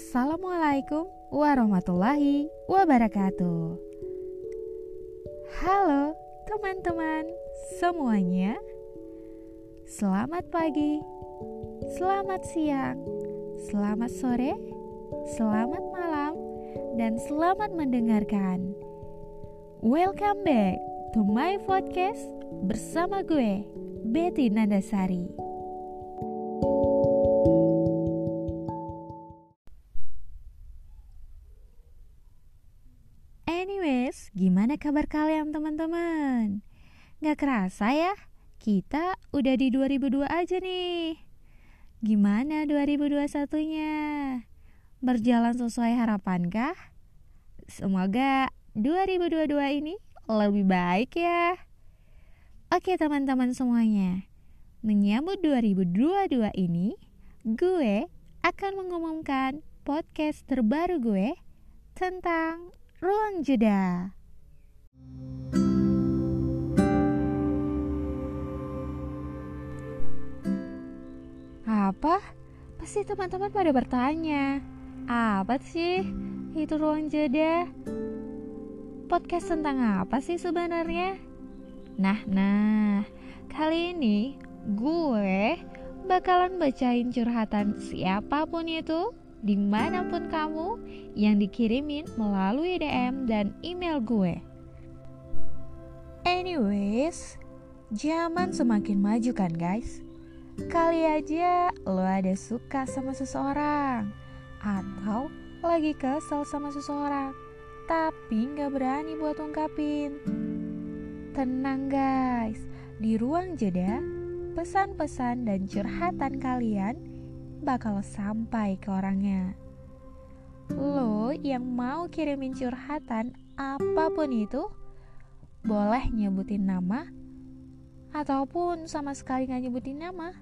Assalamualaikum warahmatullahi wabarakatuh. Halo teman-teman semuanya. Selamat pagi, selamat siang, selamat sore, selamat malam, dan selamat mendengarkan. Welcome back to my podcast bersama gue, Betty Nandasari. Gimana kabar kalian teman-teman? Gak kerasa ya, kita udah di 2002 aja nih. Gimana 2021-nya? Berjalan sesuai harapan kah? Semoga 2022 ini lebih baik ya. Oke teman-teman semuanya, menyambut 2022 ini, gue akan mengumumkan podcast terbaru gue tentang ruang jeda. Apa? Pasti teman-teman pada bertanya, apa sih itu ruang jeda? Podcast tentang apa sih sebenarnya? Nah, nah, kali ini gue bakalan bacain curhatan siapa pun itu di mana pun kamu yang dikirimin melalui DM dan email gue. Anyways, zaman semakin maju kan guys? Kali aja lo ada suka sama seseorang atau lagi kesel sama seseorang tapi nggak berani buat ungkapin. Tenang guys, di ruang jeda, pesan-pesan dan curhatan kalian bakal sampai ke orangnya. Lo yang mau kirimin curhatan apa pun itu, boleh nyebutin nama ataupun sama sekali nggak nyebutin nama.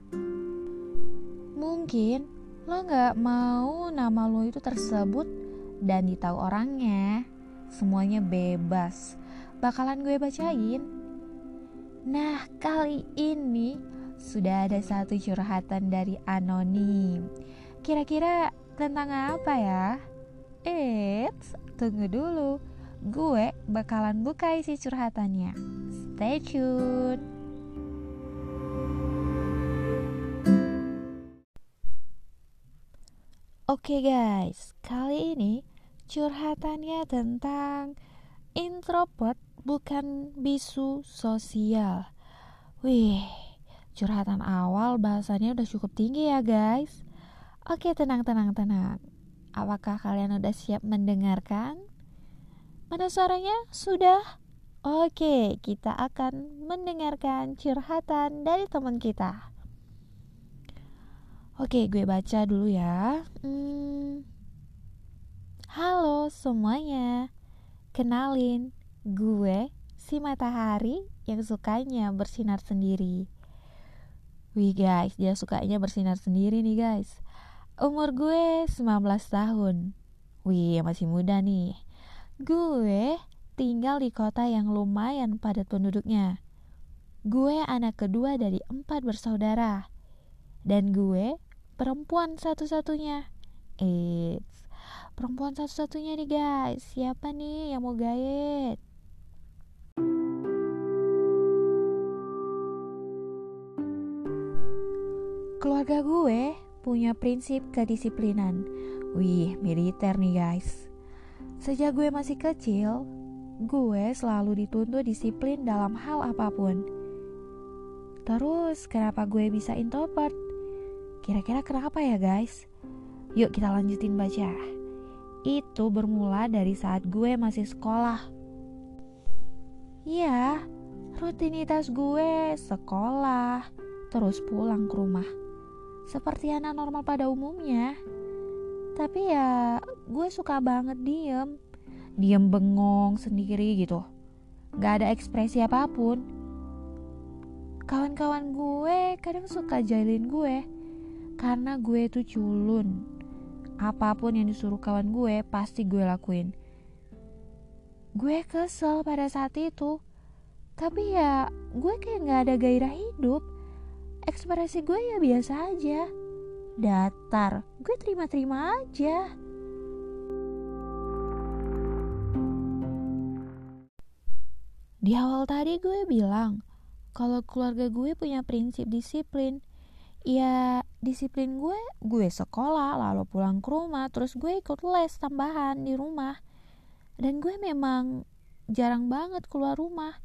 Mungkin lo nggak mau nama lo itu tersebut dan ditahu orangnya. Semuanya bebas, bakalan gue bacain. Nah, kali ini sudah ada satu curhatan dari anonim. Kira-kira tentang apa ya? Eits, tunggu dulu. Gue bakalan buka isi curhatannya. Stay tune. Oke guys, kali ini curhatannya tentang introvert bukan bisu sosial. Wih, curhatan awal bahasanya udah cukup tinggi ya guys. Oke tenang tenang tenang. Apakah kalian udah siap mendengarkan? Mana suaranya? Sudah? Oke, kita akan mendengarkan curhatan dari teman kita. Oke, gue baca dulu ya. Hmm. Halo semuanya. Kenalin, gue si matahari yang sukanya bersinar sendiri. Wih guys, dia sukanya bersinar sendiri nih guys. Umur gue 19 tahun. Wih, masih muda nih. Gue tinggal di kota yang lumayan padat penduduknya. Gue anak kedua dari empat bersaudara. Dan gue perempuan satu-satunya. Eits, perempuan satu-satunya nih guys. Siapa nih yang mau gayet? Keluarga gue punya prinsip kedisiplinan. Wih, militer nih guys. Sejak gue masih kecil, gue selalu dituntut disiplin dalam hal apa pun. Terus, kenapa gue bisa introvert? Kira-kira kenapa ya guys? Yuk kita lanjutin baca. Itu bermula dari saat gue masih sekolah. Iya, rutinitas gue sekolah, terus pulang ke rumah seperti anak normal pada umumnya. Tapi ya gue suka banget diem. Diem bengong sendiri gitu. Gak ada ekspresi apa pun. Kawan-kawan gue kadang suka jailin gue karena gue itu culun. Apa pun yang disuruh kawan gue pasti gue lakuin. Gue kesel pada saat itu. Tapi ya gue kayak gak ada gairah hidup. Ekspresi gue ya biasa aja. Datar. Gue terima-terima aja. Di awal tadi gue bilang kalau keluarga gue punya prinsip disiplin. Ya, disiplin gue, gue sekolah, lalu pulang ke rumah, terus gue ikut les tambahan di rumah. Dan gue memang jarang banget keluar rumah.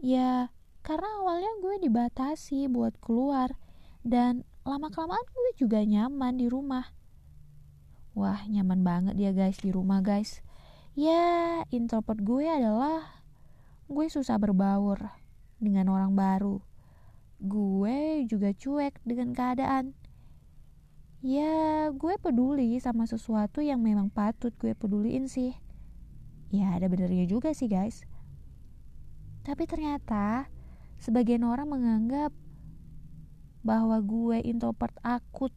Ya, karena awalnya gue dibatasi buat keluar dan lama-kelamaan gue juga nyaman di rumah. Wah, nyaman banget dia guys di rumah guys. Ya, introvert gue adalah gue susah berbaur dengan orang baru. Gue juga cuek dengan keadaan. Ya, gue peduli sama sesuatu yang memang patut gue peduliin sih. Ya, ada benernya juga sih, guys. Tapi ternyata sebagian orang menganggap bahwa gue introvert akut.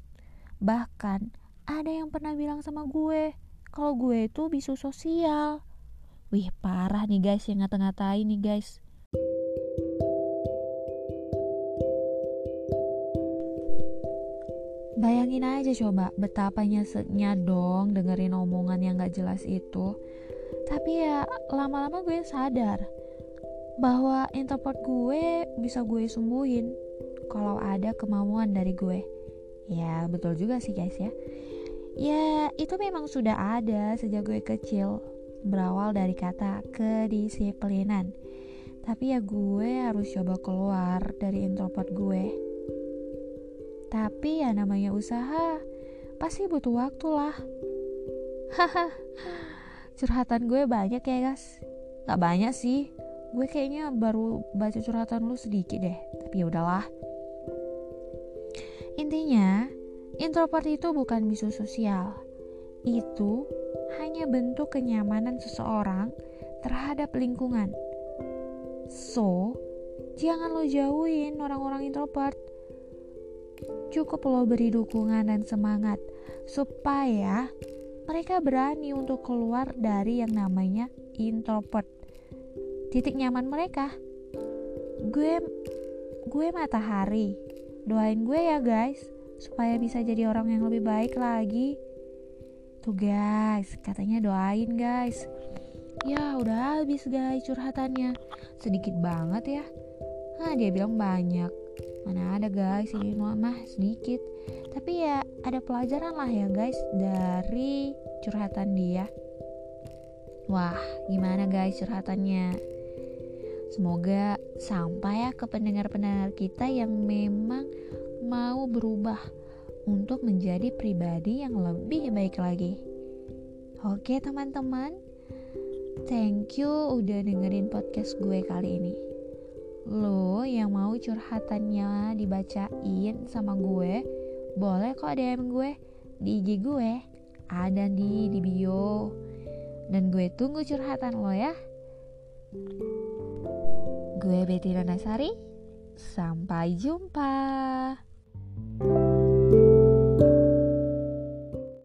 Bahkan ada yang pernah bilang sama gue kalau gue itu bisu sosial. Wih parah nih guys yang ngata-ngatain nih guys. Bayangin aja coba betapa nyeseknya dong dengerin omongan yang gak jelas itu. Tapi ya lama-lama gue sadar bahwa introvert gue bisa gue sembuhin kalau ada kemauan dari gue. Ya betul juga sih guys ya. Ya itu memang sudah ada sejak gue kecil berawal dari kata kedisiplinan. Tapi ya gue harus coba keluar dari introvert gue. Tapi ya namanya usaha, pasti butuh waktu lah. Haha, curhatan gue banyak ya guys. Gak banyak sih, gue kayaknya baru baca curhatan lu sedikit deh. Tapi ya udahlah. Intinya, introvert itu bukan bisu sosial. Itu hanya bentuk kenyamanan seseorang terhadap lingkungan. So, jangan lo jauhin orang-orang introvert. Cukup lo beri dukungan dan semangat supaya mereka berani untuk keluar dari yang namanya introvert. Titik nyaman mereka. Gue gue matahari. Doain gue ya guys supaya bisa jadi orang yang lebih baik lagi. Tuh guys, katanya doain guys. Ya udah habis guys curhatannya. Sedikit banget ya. Nah dia bilang banyak. Mana ada guys ini mah sedikit. Tapi ya ada pelajaran lah ya guys dari curhatan dia. Wah, gimana guys curhatannya? Semoga sampai ya ke pendengar-pendengar kita yang memang mau berubah untuk menjadi pribadi yang lebih baik lagi. Oke, teman-teman, thank you udah dengerin podcast gue kali ini. Lo yang mau curhatannya dibacain sama gue, boleh kok DM gue di IG gue, ada di di bio. Dan gue tunggu curhatan lo ya. Gue Betty Nasari, sampai jumpa.